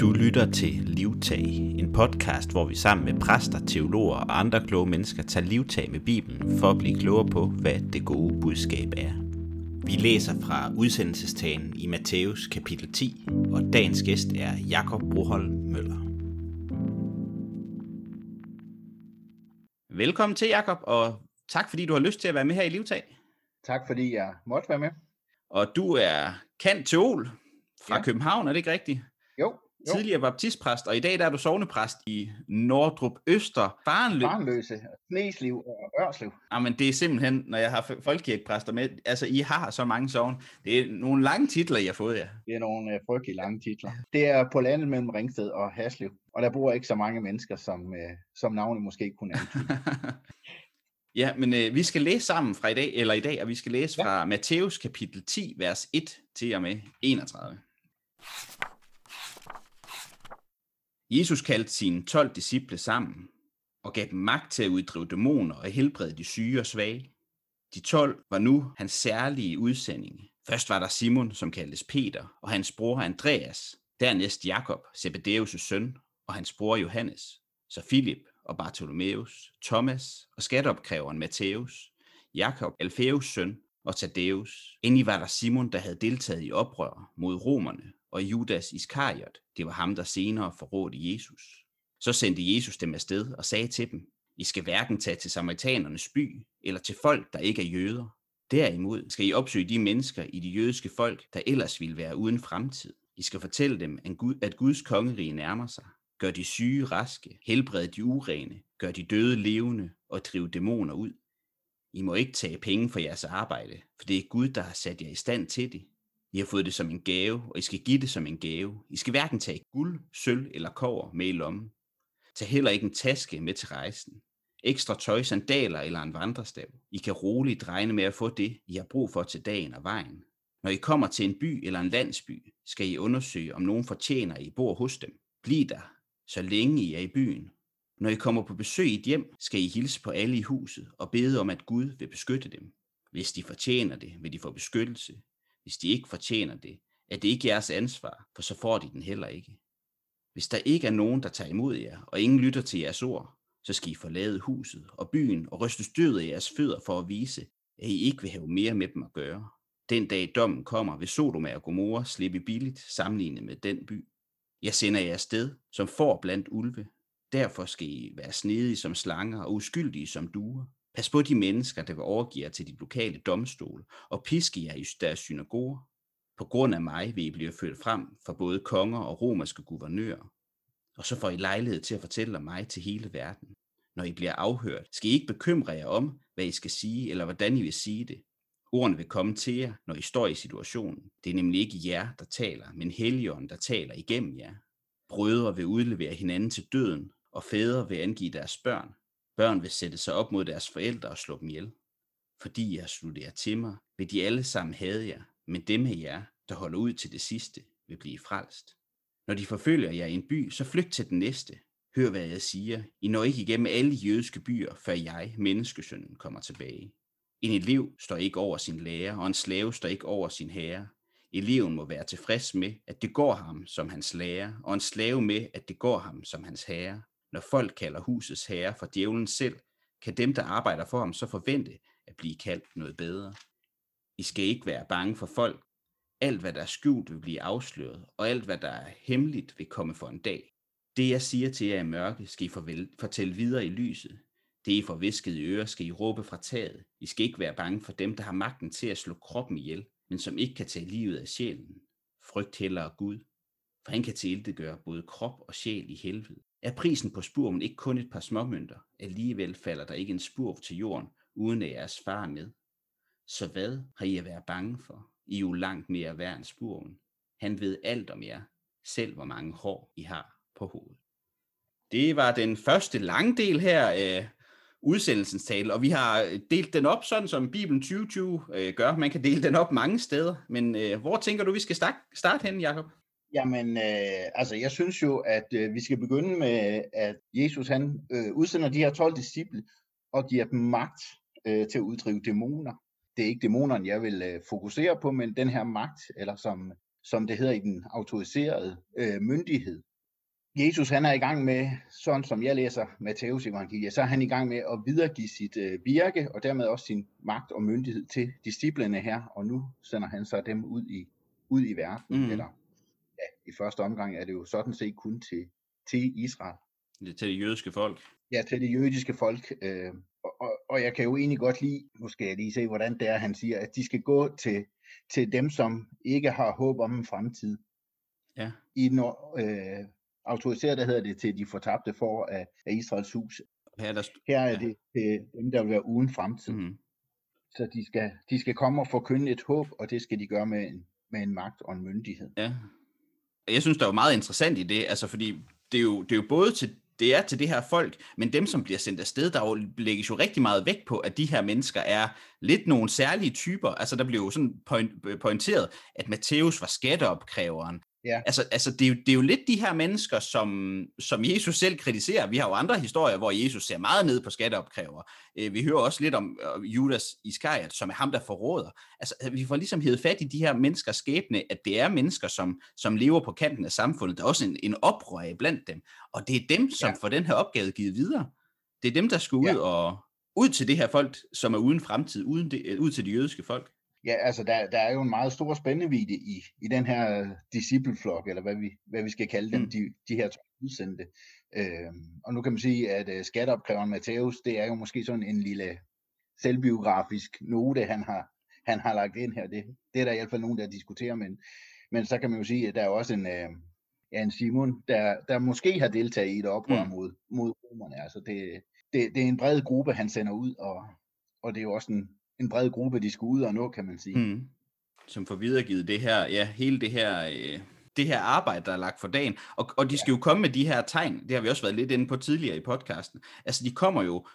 Du lytter til Livtag, en podcast, hvor vi sammen med præster, teologer og andre kloge mennesker tager livtag med Bibelen for at blive klogere på, hvad det gode budskab er. Vi læser fra udsendelsestagen i Matthæus kapitel 10, og dagens gæst er Jakob Broholm Møller. Velkommen til, Jakob, og tak fordi du har lyst til at være med her i Livtag. Tak fordi jeg måtte være med. Og du er kant teol fra ja. København, er det ikke rigtigt? Jo, jo. Tidligere baptistpræst, og i dag der er du sovnepræst i Nordrup Øster. Farenlø. Farenløse, Snesliv og Ørslev. Jamen det er simpelthen, når jeg har folkekirkepræster med, altså I har så mange sovn. Det er nogle lange titler, I har fået jer. Det er nogle uh, frygtelig lange titler. Det er på landet mellem Ringsted og Haslev, og der bor ikke så mange mennesker, som, uh, som navnet måske kunne antyde. Ja, men øh, vi skal læse sammen fra i dag, eller i dag, og vi skal læse ja. fra Matthæus kapitel 10, vers 1 til og med 31. Jesus kaldte sine 12 disciple sammen og gav dem magt til at uddrive dæmoner og helbrede de syge og svage. De 12 var nu hans særlige udsending. Først var der Simon, som kaldtes Peter, og hans bror Andreas. Dernæst Jakob, Zebedeus' søn, og hans bror Johannes. Så Filip og Bartholomeus, Thomas og skatteopkræveren Matthæus, Jakob, Alfæus søn, og Thaddeus. Endelig var der Simon, der havde deltaget i oprør mod romerne, og Judas Iskariot, det var ham, der senere forrådte Jesus. Så sendte Jesus dem afsted og sagde til dem, I skal hverken tage til samaritanernes by, eller til folk, der ikke er jøder. Derimod skal I opsøge de mennesker i de jødiske folk, der ellers ville være uden fremtid. I skal fortælle dem, at Guds kongerige nærmer sig. Gør de syge raske, helbred de urene, gør de døde levende og driv dæmoner ud. I må ikke tage penge for jeres arbejde, for det er Gud, der har sat jer i stand til det. I har fået det som en gave, og I skal give det som en gave. I skal hverken tage guld, sølv eller kover med i lommen. Tag heller ikke en taske med til rejsen. Ekstra tøj, sandaler eller en vandrestav. I kan roligt regne med at få det, I har brug for til dagen og vejen. Når I kommer til en by eller en landsby, skal I undersøge, om nogen fortjener, at I bor hos dem. Bliv der, så længe I er i byen. Når I kommer på besøg i et hjem, skal I hilse på alle i huset og bede om, at Gud vil beskytte dem. Hvis de fortjener det, vil de få beskyttelse. Hvis de ikke fortjener det, er det ikke jeres ansvar, for så får de den heller ikke. Hvis der ikke er nogen, der tager imod jer, og ingen lytter til jeres ord, så skal I forlade huset og byen og ryste støvet af jeres fødder for at vise, at I ikke vil have mere med dem at gøre. Den dag dommen kommer, vil Sodoma og Gomorra slippe billigt sammenlignet med den by. Jeg sender jer sted, som får blandt ulve. Derfor skal I være snedige som slanger og uskyldige som duer. Pas på de mennesker, der vil overgive jer til de lokale domstole og piske jer i deres synagoger. På grund af mig vil I blive ført frem for både konger og romerske guvernører. Og så får I lejlighed til at fortælle om mig til hele verden. Når I bliver afhørt, skal I ikke bekymre jer om, hvad I skal sige, eller hvordan I vil sige det. Ordene vil komme til jer, når I står i situationen. Det er nemlig ikke jer, der taler, men Helligånden, der taler igennem jer. Brødre vil udlevere hinanden til døden, og fædre vil angive deres børn. Børn vil sætte sig op mod deres forældre og slå dem ihjel. Fordi jeg slutter jer til mig, vil de alle sammen hade jer, men dem af jer, der holder ud til det sidste, vil blive frelst. Når de forfølger jer i en by, så flygt til den næste. Hør, hvad jeg siger. I når ikke igennem alle jødiske byer, før jeg, menneskesønnen, kommer tilbage. En elev står ikke over sin lærer, og en slave står ikke over sin herre. Eleven må være tilfreds med, at det går ham som hans lærer, og en slave med, at det går ham som hans herre. Når folk kalder husets herre for djævlen selv, kan dem, der arbejder for ham, så forvente at blive kaldt noget bedre. I skal ikke være bange for folk. Alt, hvad der er skjult, vil blive afsløret, og alt, hvad der er hemmeligt, vil komme for en dag. Det, jeg siger til jer i mørke, skal I fortælle videre i lyset. Det, I får visket i ører, skal I råbe fra taget. I skal ikke være bange for dem, der har magten til at slå kroppen ihjel, men som ikke kan tage livet af sjælen. Frygt heller Gud, for han kan gøre både krop og sjæl i helvede. Er prisen på spurven ikke kun et par småmønter, alligevel falder der ikke en spurv til jorden, uden at jeres far med. Så hvad har I at være bange for? I er jo langt mere værd end spurven. Han ved alt om jer, selv hvor mange hår I har på hovedet. Det var den første lange del her af udsendelsens tale, og vi har øh, delt den op sådan, som Bibelen 2020 øh, gør. Man kan dele den op mange steder, men øh, hvor tænker du, vi skal starte, starte hen, Jacob? Jamen, øh, altså jeg synes jo, at øh, vi skal begynde med, at Jesus han øh, udsender de her 12 disciple og giver dem magt øh, til at uddrive dæmoner. Det er ikke dæmonerne, jeg vil øh, fokusere på, men den her magt, eller som, som det hedder i den autoriserede øh, myndighed. Jesus han er i gang med, sådan som jeg læser Matteus evangeliet, så er han i gang med at videregive sit øh, virke, og dermed også sin magt og myndighed til disciplene her, og nu sender han så dem ud i, ud i verden, mm. eller i første omgang er det jo sådan set kun til, til Israel. Det til det jødiske folk. Ja, til det jødiske folk. Øh, og, og, og jeg kan jo egentlig godt lide, nu skal jeg lige se, hvordan det er, han siger, at de skal gå til, til dem, som ikke har håb om en fremtid. Ja. I den øh, autoriserede hedder det til de fortabte for af, af Israels hus. Her er, der Her er ja. det til dem, der vil være uden fremtid. Mm. Så de skal, de skal komme og forkynde et håb, og det skal de gøre med en, med en magt og en myndighed. Ja. Jeg synes, der er jo meget interessant i det, altså fordi det er jo, det er jo både til det er til det her folk, men dem, som bliver sendt afsted, der jo lægges jo rigtig meget vægt på, at de her mennesker er lidt nogle særlige typer. Altså, der blev jo sådan point, øh, pointeret, at Matthæus var skatteopkræveren, Ja. Altså, altså det, er jo, det er jo lidt de her mennesker, som, som Jesus selv kritiserer. Vi har jo andre historier, hvor Jesus ser meget ned på skatteopkræver. Øh, vi hører også lidt om Judas Iskariot, som er ham, der forråder. Altså, vi får ligesom hævet fat i de her menneskers skæbne, at det er mennesker, som, som lever på kanten af samfundet. Der er også en, en oprør blandt dem. Og det er dem, som ja. får den her opgave givet videre. Det er dem, der skal ud ja. og ud til det her folk, som er uden fremtid, uden det, ud til de jødiske folk. Ja, altså der, der er jo en meget stor spændevide i, i den her discipleflok, eller hvad vi, hvad vi skal kalde dem, mm. de, de her udsendte. Øhm, og nu kan man sige, at uh, skatteopkræveren Matthæus, det er jo måske sådan en lille selvbiografisk note, han har, han har lagt ind her. Det, det er der i hvert fald nogen, der diskuterer, men, men så kan man jo sige, at der er også en, uh, ja, en Simon, der, der måske har deltaget i et oprør mm. mod, mod romerne. Altså det, det, det er en bred gruppe, han sender ud, og, og det er jo også en, en bred gruppe, de skulle ud og nå, kan man sige. Mm. Som får videregivet det her, ja, hele det her, øh, det her arbejde, der er lagt for dagen. Og, og de skal jo komme med de her tegn, det har vi også været lidt inde på tidligere i podcasten. Altså, de kommer jo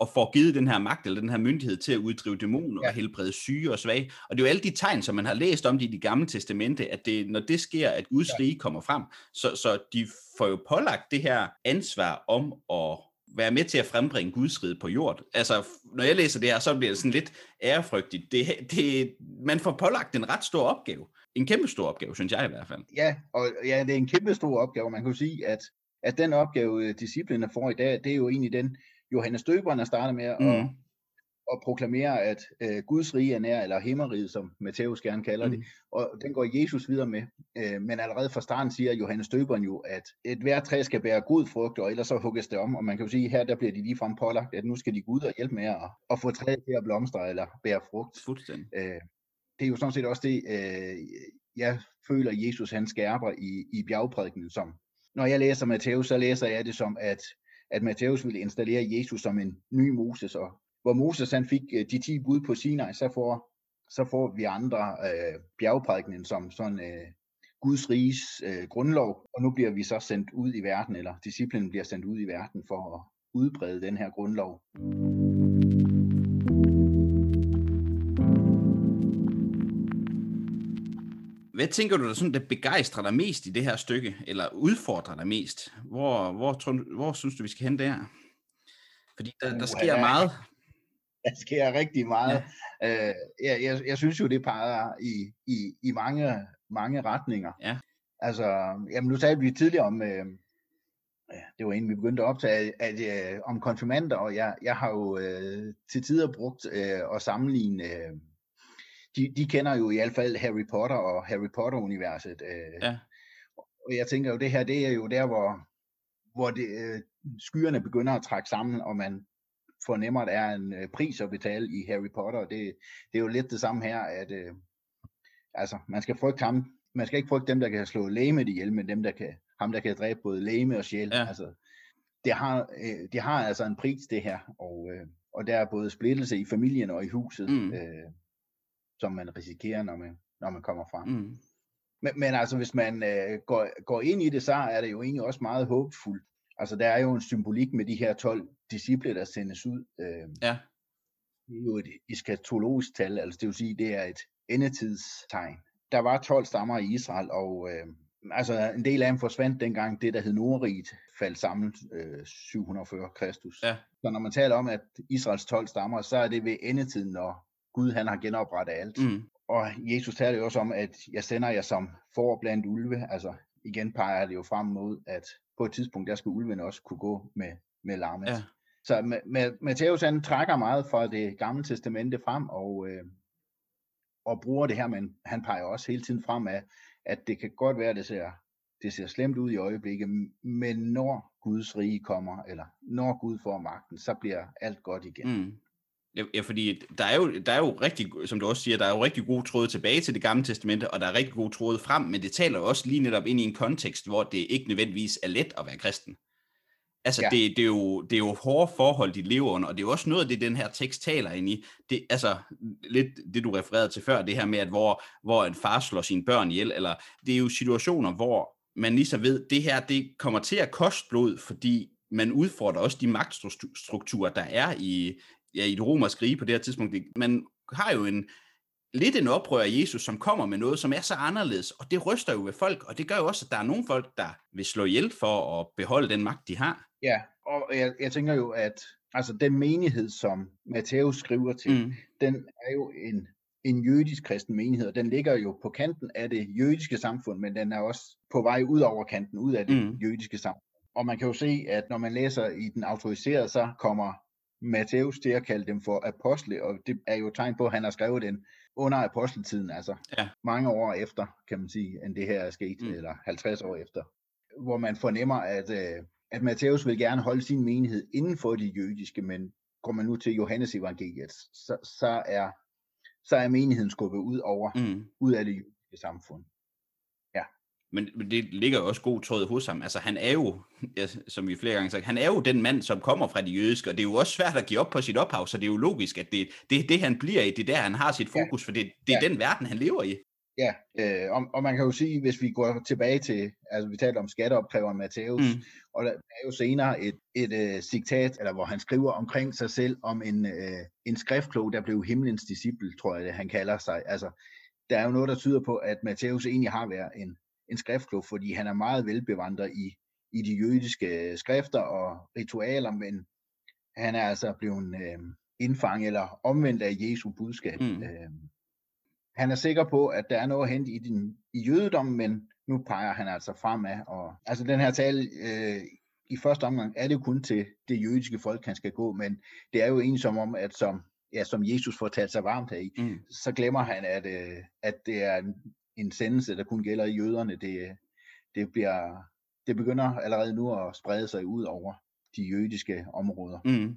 og får givet den her magt, eller den her myndighed til at uddrive dæmoner ja. og helbrede syge og svage. Og det er jo alle de tegn, som man har læst om det i de gamle testamente, at det, når det sker, at Guds rige kommer frem, så, så de får jo pålagt det her ansvar om at være med til at frembringe Guds rige på jord. Altså, når jeg læser det her, så bliver det sådan lidt ærefrygtigt. Det, det, man får pålagt en ret stor opgave. En kæmpe stor opgave, synes jeg i hvert fald. Ja, og ja, det er en kæmpe stor opgave. Man kan jo sige, at, at den opgave, øh, disciplinerne får i dag, det er jo egentlig den, Johannes Døberen er startet med at, mm og proklamere, at øh, Guds rige er nær, eller himmeriget, som Matthæus gerne kalder mm. det. Og den går Jesus videre med. Øh, men allerede fra starten siger Johannes Døberen jo, at et hvert træ skal bære god frugt, og ellers så hugges det om. Og man kan jo sige, at her der bliver de ligefrem pålagt, at nu skal de gå ud og hjælpe med at, at få træet til at blomstre eller bære frugt. Fuldstændig. Øh, det er jo sådan set også det, øh, jeg føler, Jesus han skærper i, i bjergprædikenen som. Når jeg læser Matthæus, så læser jeg det som, at at Matthæus ville installere Jesus som en ny Moses, og hvor Moses han fik øh, de 10 bud på Sinai, så får, så får vi andre øh, bjergprædikenen som sådan øh, Guds riges øh, grundlov, og nu bliver vi så sendt ud i verden, eller disciplinen bliver sendt ud i verden for at udbrede den her grundlov. Hvad tænker du, der sådan, det begejstrer dig mest i det her stykke, eller udfordrer dig mest? Hvor, hvor, tror, hvor synes du, vi skal hen der? Fordi der, der sker meget der sker rigtig meget. Ja. Øh, jeg, jeg, jeg synes jo, det peger i, i, i mange, mange retninger. Ja. Altså, jamen nu talte vi tidligere om, øh, det var inden vi begyndte at optage, at, at, øh, om konfirmander, og jeg, jeg har jo øh, til tider brugt øh, at sammenligne, øh, de, de kender jo i hvert fald Harry Potter og Harry Potter-universet. Øh, ja. Og jeg tænker jo, det her, det er jo der, hvor, hvor det, øh, skyerne begynder at trække sammen, og man fornemmer, at der er en øh, pris at betale i Harry Potter. Det, det er jo lidt det samme her, at øh, altså, man skal frygte ham. Man skal ikke frygte dem, der kan slå lægemet ihjel, men dem, der kan, ham, der kan dræbe både læge og sjæl. Ja. Altså, det, har, øh, det har altså en pris, det her. Og, øh, og der er både splittelse i familien og i huset, mm. øh, som man risikerer, når man, når man kommer frem. Mm. Men, men altså, hvis man øh, går, går ind i det, så er det jo egentlig også meget håbfuldt. Altså, der er jo en symbolik med de her 12 disciple, der sendes ud. Øh, ja. Det er jo et eskatologisk tal, altså det vil sige, det er et endetidstegn. Der var 12 stammer i Israel, og øh, altså en del af dem forsvandt dengang det, der hed Nordriget, faldt sammen øh, 740 Kristus. Ja. Så når man taler om, at Israels 12 stammer, så er det ved endetiden, når Gud han har genoprettet alt. Mm. og Jesus taler jo også om, at jeg sender jer som for blandt ulve. Altså igen peger det jo frem mod, at på et tidspunkt, der skal ulven også kunne gå med, med lammet. Ja. Så Matthæus han trækker meget fra det gamle testamente frem, og, øh, og bruger det her, men han peger også hele tiden frem af, at det kan godt være, at det ser, det ser slemt ud i øjeblikket, men når Guds rige kommer, eller når Gud får magten, så bliver alt godt igen. Mm. Ja, fordi der er, jo, der er jo rigtig, som du også siger, der er jo rigtig gode tråde tilbage til det gamle testamente, og der er rigtig gode tråde frem, men det taler jo også lige netop ind i en kontekst, hvor det ikke nødvendigvis er let at være kristen. Altså, ja. det, det, er jo, det er jo hårde forhold, de lever under, og det er jo også noget af det, den her tekst taler ind i. Det, altså, lidt det, du refererede til før, det her med, at hvor, hvor en far slår sine børn ihjel, eller det er jo situationer, hvor man lige så ved, det her, det kommer til at koste blod, fordi man udfordrer også de magtstrukturer, der er i, ja, i det romerske rige på det her tidspunkt. Man har jo en, lidt en oprør af Jesus, som kommer med noget, som er så anderledes, og det ryster jo ved folk, og det gør jo også, at der er nogle folk, der vil slå ihjel for at beholde den magt, de har. Ja, og jeg, jeg tænker jo, at altså den menighed, som Matthæus skriver til, mm. den er jo en, en jødisk kristen menighed, og den ligger jo på kanten af det jødiske samfund, men den er også på vej ud over kanten, ud af det mm. jødiske samfund. Og man kan jo se, at når man læser i den autoriserede, så kommer Matthæus til at kalde dem for apostle, og det er jo tegn på, at han har skrevet den under aposteltiden, altså ja. mange år efter, kan man sige, end det her er sket, mm. eller 50 år efter, hvor man fornemmer, at, øh, at Matthæus vil gerne holde sin menighed inden for det jødiske, men går man nu til Johannes evangeliet, så, så, er, så er menigheden skubbet ud over, mm. ud af det jødiske samfund. Men, det ligger jo også god tråd hos ham. Altså han er jo, ja, som vi flere gange sagt, han er jo den mand, som kommer fra de jødiske, og det er jo også svært at give op på sit ophav, så det er jo logisk, at det det, det han bliver i, det er der, han har sit fokus, ja. for det, det er ja. den verden, han lever i. Ja, øh, og, og man kan jo sige, hvis vi går tilbage til, altså vi talte om skatteopkræveren Matthæus, mm. og der er jo senere et, et uh, citat, eller hvor han skriver omkring sig selv om en, uh, en skriftklog, der blev himlens disciple, tror jeg det, han kalder sig. Altså, der er jo noget, der tyder på, at Matthæus egentlig har været en en skriftklub, fordi han er meget velbevandret i, i de jødiske skrifter og ritualer, men han er altså blevet øh, indfanget eller omvendt af Jesu budskab. Mm. Øh, han er sikker på, at der er noget at hente i, den, i jødedommen, men nu peger han altså fremad. Og, altså den her tale, øh, i første omgang er det kun til det jødiske folk, han skal gå, men det er jo en som om, at som, ja, som Jesus får talt sig varmt af i, mm. så glemmer han, at, øh, at det er en sendelse, der kun gælder i jøderne, det, det, bliver, det begynder allerede nu at sprede sig ud over de jødiske områder. Mm.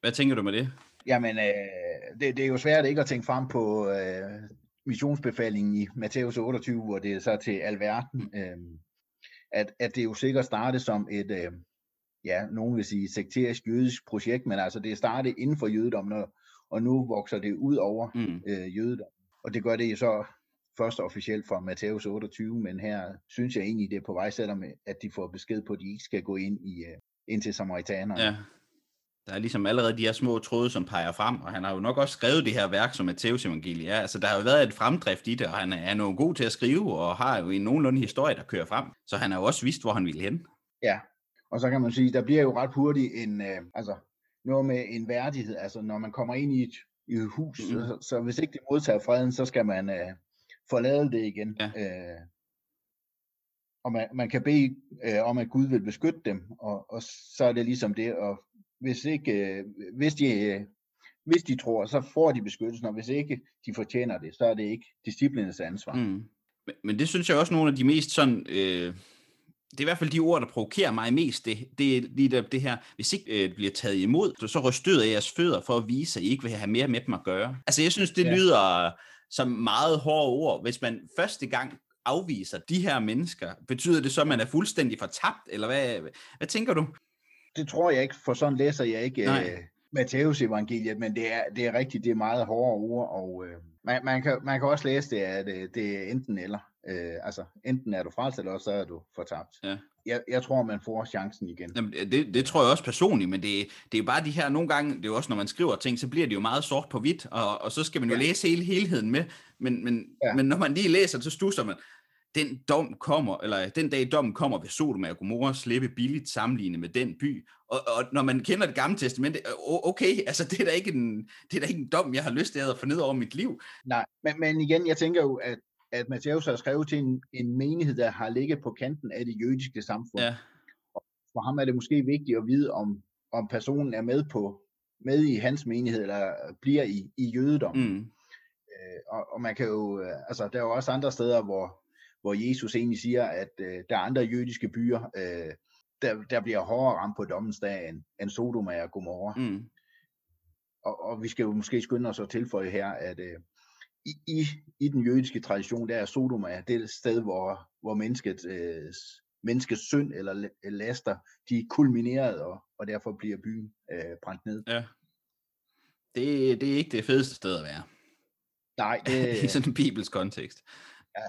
Hvad tænker du med det? Jamen, øh, det, det er jo svært ikke at tænke frem på øh, missionsbefalingen i Matthæus 28, hvor det er så til alverden, øh, at, at det jo sikkert startede som et, øh, ja, nogen vil sige sekterisk jødisk projekt, men altså det startede inden for jødedommen, og, og nu vokser det ud over mm. øh, jødedom. Og det gør det så først officielt fra Matthæus 28, men her synes jeg egentlig, det er på vej, selvom at de får besked på, at de ikke skal gå ind, i, uh, ind til samaritanerne. Ja. Der er ligesom allerede de her små tråde, som peger frem, og han har jo nok også skrevet det her værk, som Matthæus evangeliet er. Altså, der har jo været et fremdrift i det, og han er jo god til at skrive, og har jo en nogenlunde historie, der kører frem. Så han har jo også vidst, hvor han ville hen. Ja, og så kan man sige, der bliver jo ret hurtigt en, uh, altså, noget med en værdighed. Altså, når man kommer ind i et, i et hus, mm. så, så hvis ikke det modtager freden, så skal man, uh, forlade det igen. Ja. Øh, og man, man kan bede øh, om, at Gud vil beskytte dem, og, og så er det ligesom det, og hvis ikke, øh, hvis de, øh, hvis de tror, så får de beskyttelsen, og hvis ikke de fortjener det, så er det ikke disciplinernes ansvar. Mm. Men, men det synes jeg også nogle af de mest sådan, øh, det er i hvert fald de ord, der provokerer mig mest, det, det er lige det, det her, hvis ikke øh, bliver taget imod, så ryst af jeres fødder for at vise, at I ikke vil have mere med dem at gøre. Altså jeg synes, det ja. lyder som meget hårde ord. Hvis man første gang afviser de her mennesker, betyder det så, at man er fuldstændig fortabt, eller hvad, hvad tænker du? Det tror jeg ikke, for sådan læser jeg ikke uh, Matteus evangeliet, men det er, det er rigtigt, det er meget hårde ord, og uh, man, man, kan, man kan også læse det, at uh, det er enten eller. Uh, altså, enten er du frelst, eller så er du fortabt. Ja jeg, jeg tror, man får chancen igen. Jamen, det, det tror jeg også personligt, men det, det er jo bare de her, nogle gange, det er jo også, når man skriver ting, så bliver det jo meget sort på hvidt, og, og så skal man jo ja. læse hele helheden med, men, men, ja. men når man lige læser så stusser man, den dom kommer, eller den dag dommen kommer, vil Sodom og Gomorra slippe billigt sammenlignet med den by. Og, og når man kender det gamle testamente, okay, altså det er da ikke en, det er da ikke en dom, jeg har lyst til at få ned over mit liv. Nej, men, men igen, jeg tænker jo, at, at Matthæus har skrevet til en, en menighed, der har ligget på kanten af det jødiske samfund. Ja. Og for ham er det måske vigtigt at vide, om, om personen er med på med i hans menighed, eller bliver i, i jødedom. Mm. Øh, og, og man kan jo, øh, altså der er jo også andre steder, hvor, hvor Jesus egentlig siger, at øh, der er andre jødiske byer, øh, der, der bliver hårdere ramt på dommens dag end, end Sodoma og Gomorra. Mm. Og, og vi skal jo måske skynde os at tilføje her, at øh, i, i, i den jødiske tradition, der er Sodoma det sted, hvor, hvor mennesket, øh, menneskets synd eller laster, de er kulmineret, og, og derfor bliver byen øh, brændt ned. Ja. Det, det er ikke det fedeste sted at være. Nej. Det, I sådan en bibelsk kontekst. Ja.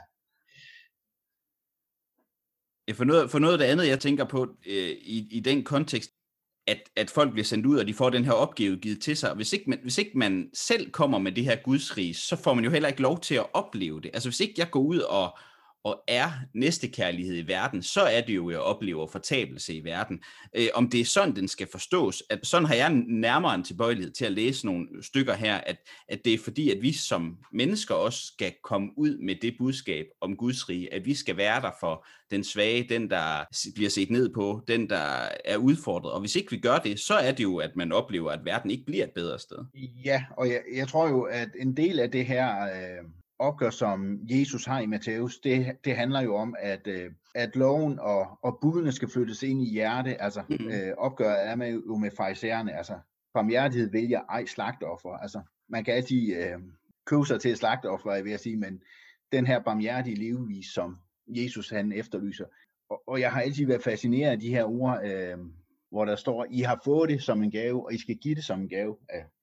Ja, for noget, for noget af det andet, jeg tænker på øh, i, i den kontekst, at, at folk bliver sendt ud, og de får den her opgave givet til sig. Hvis ikke, man, hvis ikke man selv kommer med det her gudsrige, så får man jo heller ikke lov til at opleve det. Altså hvis ikke jeg går ud og, og er næstekærlighed i verden, så er det jo, jeg oplever fortabelse i verden. Øh, om det er sådan, den skal forstås, at sådan har jeg nærmere en tilbøjelighed til at læse nogle stykker her, at, at det er fordi, at vi som mennesker også skal komme ud med det budskab om Guds rige, at vi skal være der for den svage, den der bliver set ned på, den der er udfordret. Og hvis ikke vi gør det, så er det jo, at man oplever, at verden ikke bliver et bedre sted. Ja, og jeg, jeg tror jo, at en del af det her... Øh opgør, som Jesus har i Matthæus, det, det handler jo om, at, øh, at loven og, og budene skal flyttes ind i hjerte. Altså mm. øh, opgøret er med, jo med farisæerne. Altså barmhjertighed vælger ej slagtoffer. Altså man kan altid øh, købe sig til slagtoffer, vil jeg sige, men den her barmhjertige levevis, som Jesus han efterlyser. Og, og jeg har altid været fascineret af de her ord, øh, hvor der står, I har fået det som en gave, og I skal give det som en gave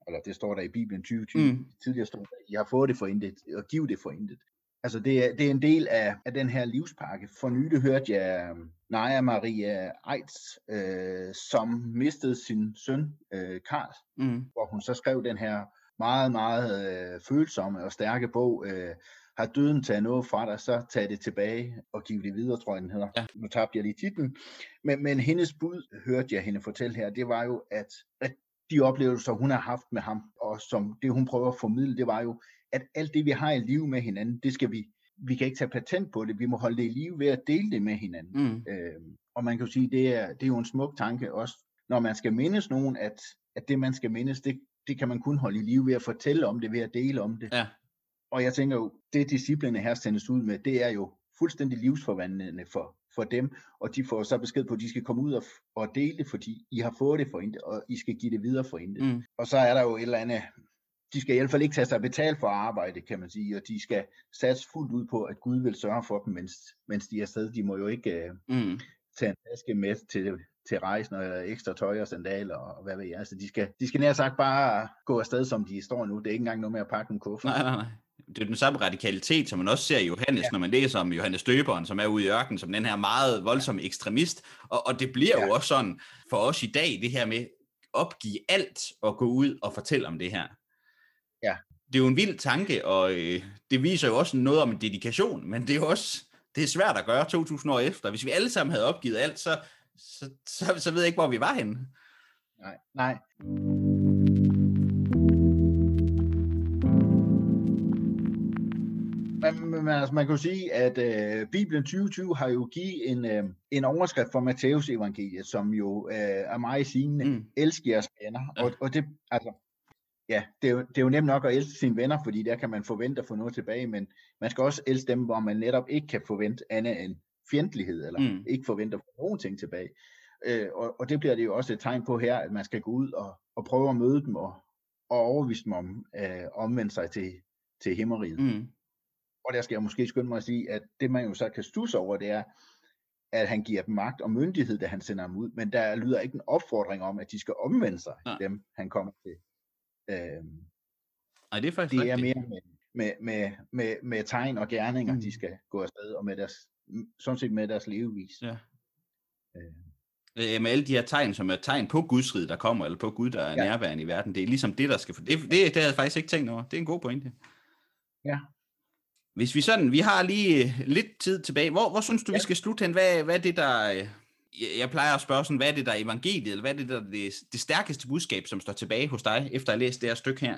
eller det står der i Bibelen 2020, mm. tidligere stod der, I har fået det for intet, og giv det for intet. Altså det er, det er en del af, af den her livspakke. For nylig hørte jeg um, Naja Maria Eitz, øh, som mistede sin søn øh, Karl, mm. hvor hun så skrev den her meget, meget øh, følsomme og stærke bog, øh, har døden taget noget fra dig, så tag det tilbage og giv det videre, tror jeg den hedder. Ja. Nu tabte jeg lige titlen. Men, men hendes bud, hørte jeg hende fortælle her, det var jo, at, at de oplevelser, hun har haft med ham, og som det, hun prøver at formidle, det var jo, at alt det, vi har i live med hinanden, det skal vi, vi kan ikke tage patent på det, vi må holde det i live ved at dele det med hinanden. Mm. Øh, og man kan jo sige, det er, det er jo en smuk tanke også, når man skal mindes nogen, at, at det, man skal mindes, det, det kan man kun holde i live ved at fortælle om det, ved at dele om det. Ja. Og jeg tænker jo, det disciplene her sendes ud med, det er jo fuldstændig livsforvandlende for, for dem, og de får så besked på, at de skal komme ud og, og dele det, fordi I har fået det for intet, og I skal give det videre for intet. Mm. Og så er der jo et eller andet, de skal i hvert fald ikke tage sig betalt for arbejde, kan man sige, og de skal satse fuldt ud på, at Gud vil sørge for dem, mens, mens de er afsted. De må jo ikke uh, mm. tage en taske med til, til rejsen, og ekstra tøj og sandaler, og hvad ved jeg. Altså, de skal, de skal nær sagt bare gå afsted, som de står nu. Det er ikke engang noget med at pakke en kuffert. Nej, nej, nej det er den samme radikalitet, som man også ser i Johannes, ja. når man læser om Johannes Døberen, som er ude i ørkenen, som den her meget voldsomme ekstremist. Og, og det bliver ja. jo også sådan for os i dag, det her med opgive alt og gå ud og fortælle om det her. Ja. Det er jo en vild tanke, og øh, det viser jo også noget om en dedikation, men det er jo også det er svært at gøre 2000 år efter. Hvis vi alle sammen havde opgivet alt, så, så, så, så ved jeg ikke, hvor vi var henne. Nej, nej. man, man, altså, man kan jo sige, at øh, Bibelen 2020 har jo givet en, øh, en overskrift for Matteus evangeliet, som jo øh, er meget sigende. Mm. Elsk jeres venner. Ja. Og, og det, altså, ja, det er, jo, det er jo nemt nok at elske sine venner, fordi der kan man forvente at få noget tilbage, men man skal også elske dem, hvor man netop ikke kan forvente andet end fjendtlighed, eller mm. ikke forvente at få nogen ting tilbage. Øh, og, og det bliver det jo også et tegn på her, at man skal gå ud og, og prøve at møde dem, og, og overvise dem om øh, omvende sig til, til himmeriget. Mm. Og der skal jeg måske skynde mig at sige, at det man jo så kan stusse over, det er, at han giver dem magt og myndighed, da han sender dem ud, men der lyder ikke en opfordring om, at de skal omvende sig, Nej. dem han kommer til. Øhm, Ej, det er faktisk Det er mere med, med, med, med, med tegn og gerninger, mm. de skal gå afsted, og med deres, sådan set med deres levevis. Ja. Øh. Med alle de her tegn, som er tegn på Guds rid, der kommer, eller på Gud, der er ja. nærværende i verden, det er ligesom det, der skal... Det, det, det har jeg faktisk ikke tænkt over. Det er en god pointe. Ja, Hvis vi sådan, vi har lige øh, lidt tid tilbage. Hvor, hvor synes du, ja. vi skal slutte hen? Hvad, hvad er det, der... Øh, jeg plejer at spørge sådan, hvad er det, der er evangeliet, eller hvad er det, der er det, det stærkeste budskab, som står tilbage hos dig, efter at have læst det her stykke her?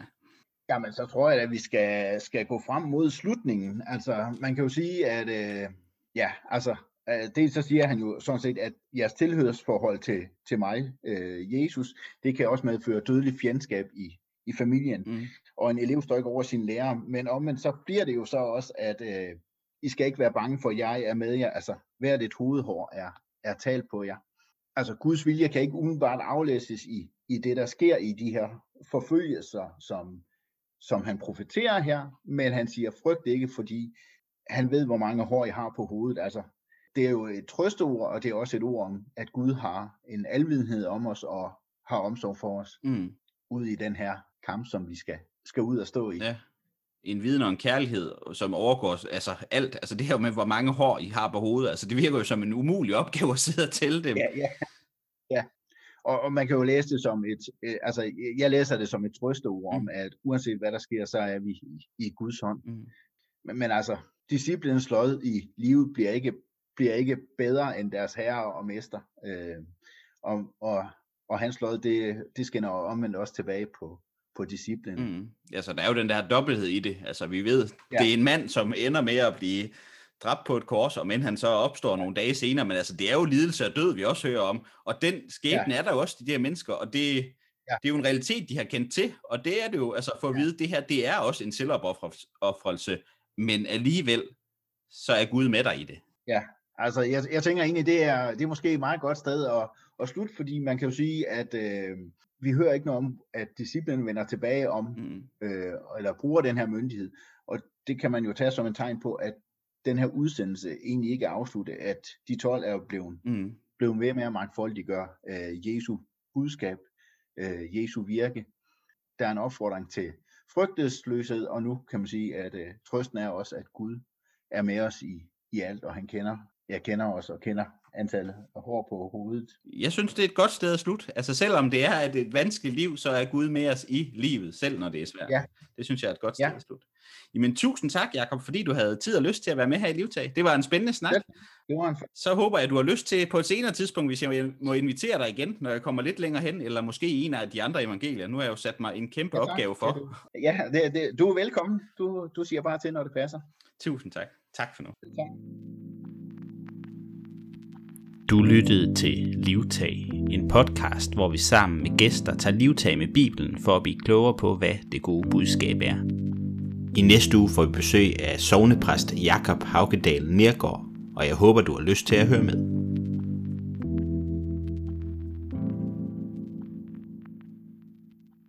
Jamen, så tror jeg, at vi skal, skal gå frem mod slutningen. Altså, man kan jo sige, at øh, ja, altså, øh, det så siger han jo sådan set, at jeres tilhørsforhold til, til mig, øh, Jesus, det kan også medføre dødelig fjendskab i, i familien. Mm. Og en elev står ikke over sin lærer. Men omvendt så bliver det jo så også, at øh, I skal ikke være bange for, at jeg er med jer. Altså, hvert et hovedhår er, er talt på jer. Altså, Guds vilje kan ikke umiddelbart aflæses i, i det, der sker i de her forfølgelser, som, som han profeterer her, men han siger, frygt ikke, fordi han ved, hvor mange hår I har på hovedet. Altså, det er jo et trøsteord, og det er også et ord om, at Gud har en alvidenhed om os og har omsorg for os mm. ud i den her kamp, som vi skal, skal ud og stå i. Ja. En viden og en kærlighed, som overgår altså alt. Altså det her med, hvor mange hår I har på hovedet, altså det virker jo som en umulig opgave at sidde og tælle dem. Ja, ja. ja. Og, og man kan jo læse det som et, øh, altså jeg læser det som et trøsteord mm. om, at uanset hvad der sker, så er vi i, i Guds hånd. Mm. Men, men altså, disciplinens lod i livet bliver ikke, bliver ikke bedre end deres herre og mester. Øh, og, og, og hans lod, det, det skinner omvendt også tilbage på, på disciplen. Mm. Altså, der er jo den der dobbelthed i det. Altså, vi ved, ja. det er en mand, som ender med at blive dræbt på et kors, og men han så opstår nogle dage senere, men altså, det er jo lidelse og død, vi også hører om, og den skæbne ja. er der jo også, de der mennesker, og det, ja. det er jo en realitet, de har kendt til, og det er det jo, altså for at ja. vide, det her, det er også en selvopoffrelse, men alligevel, så er Gud med dig i det. Ja, altså jeg, jeg tænker egentlig, det er, det er måske et meget godt sted at, at slutte, fordi man kan jo sige, at øh, vi hører ikke noget om, at disciplen vender tilbage om, mm. øh, eller bruger den her myndighed. Og det kan man jo tage som en tegn på, at den her udsendelse egentlig ikke er afsluttet, at de 12 er jo blevet, mm. blevet ved med at mangfoldiggøre øh, Jesu budskab, øh, Jesu virke. Der er en opfordring til frygtesløshed, og nu kan man sige, at øh, trøsten er også, at Gud er med os i, i alt, og han kender, jeg kender os og kender antallet af hår på hovedet. Jeg synes, det er et godt sted at slutte. Altså selvom det er et, et vanskeligt liv, så er Gud med os i livet, selv når det er svært. Ja. Det synes jeg er et godt sted ja. at slutte. Jamen tusind tak, Jakob, fordi du havde tid og lyst til at være med her i Livtag. Det var en spændende snak. Ja, det var en... Så håber jeg, at du har lyst til på et senere tidspunkt, hvis jeg må invitere dig igen, når jeg kommer lidt længere hen, eller måske en af de andre evangelier. Nu har jeg jo sat mig en kæmpe ja, opgave for. Ja, det, det, du er velkommen. Du, du siger bare til, når det passer. Tusind tak. Tak for nu. Tak. Du lyttede til Livtag, en podcast, hvor vi sammen med gæster tager livtag med Bibelen for at blive klogere på, hvad det gode budskab er. I næste uge får vi besøg af sovnepræst Jakob Haugedal Nergård, og jeg håber, du har lyst til at høre med.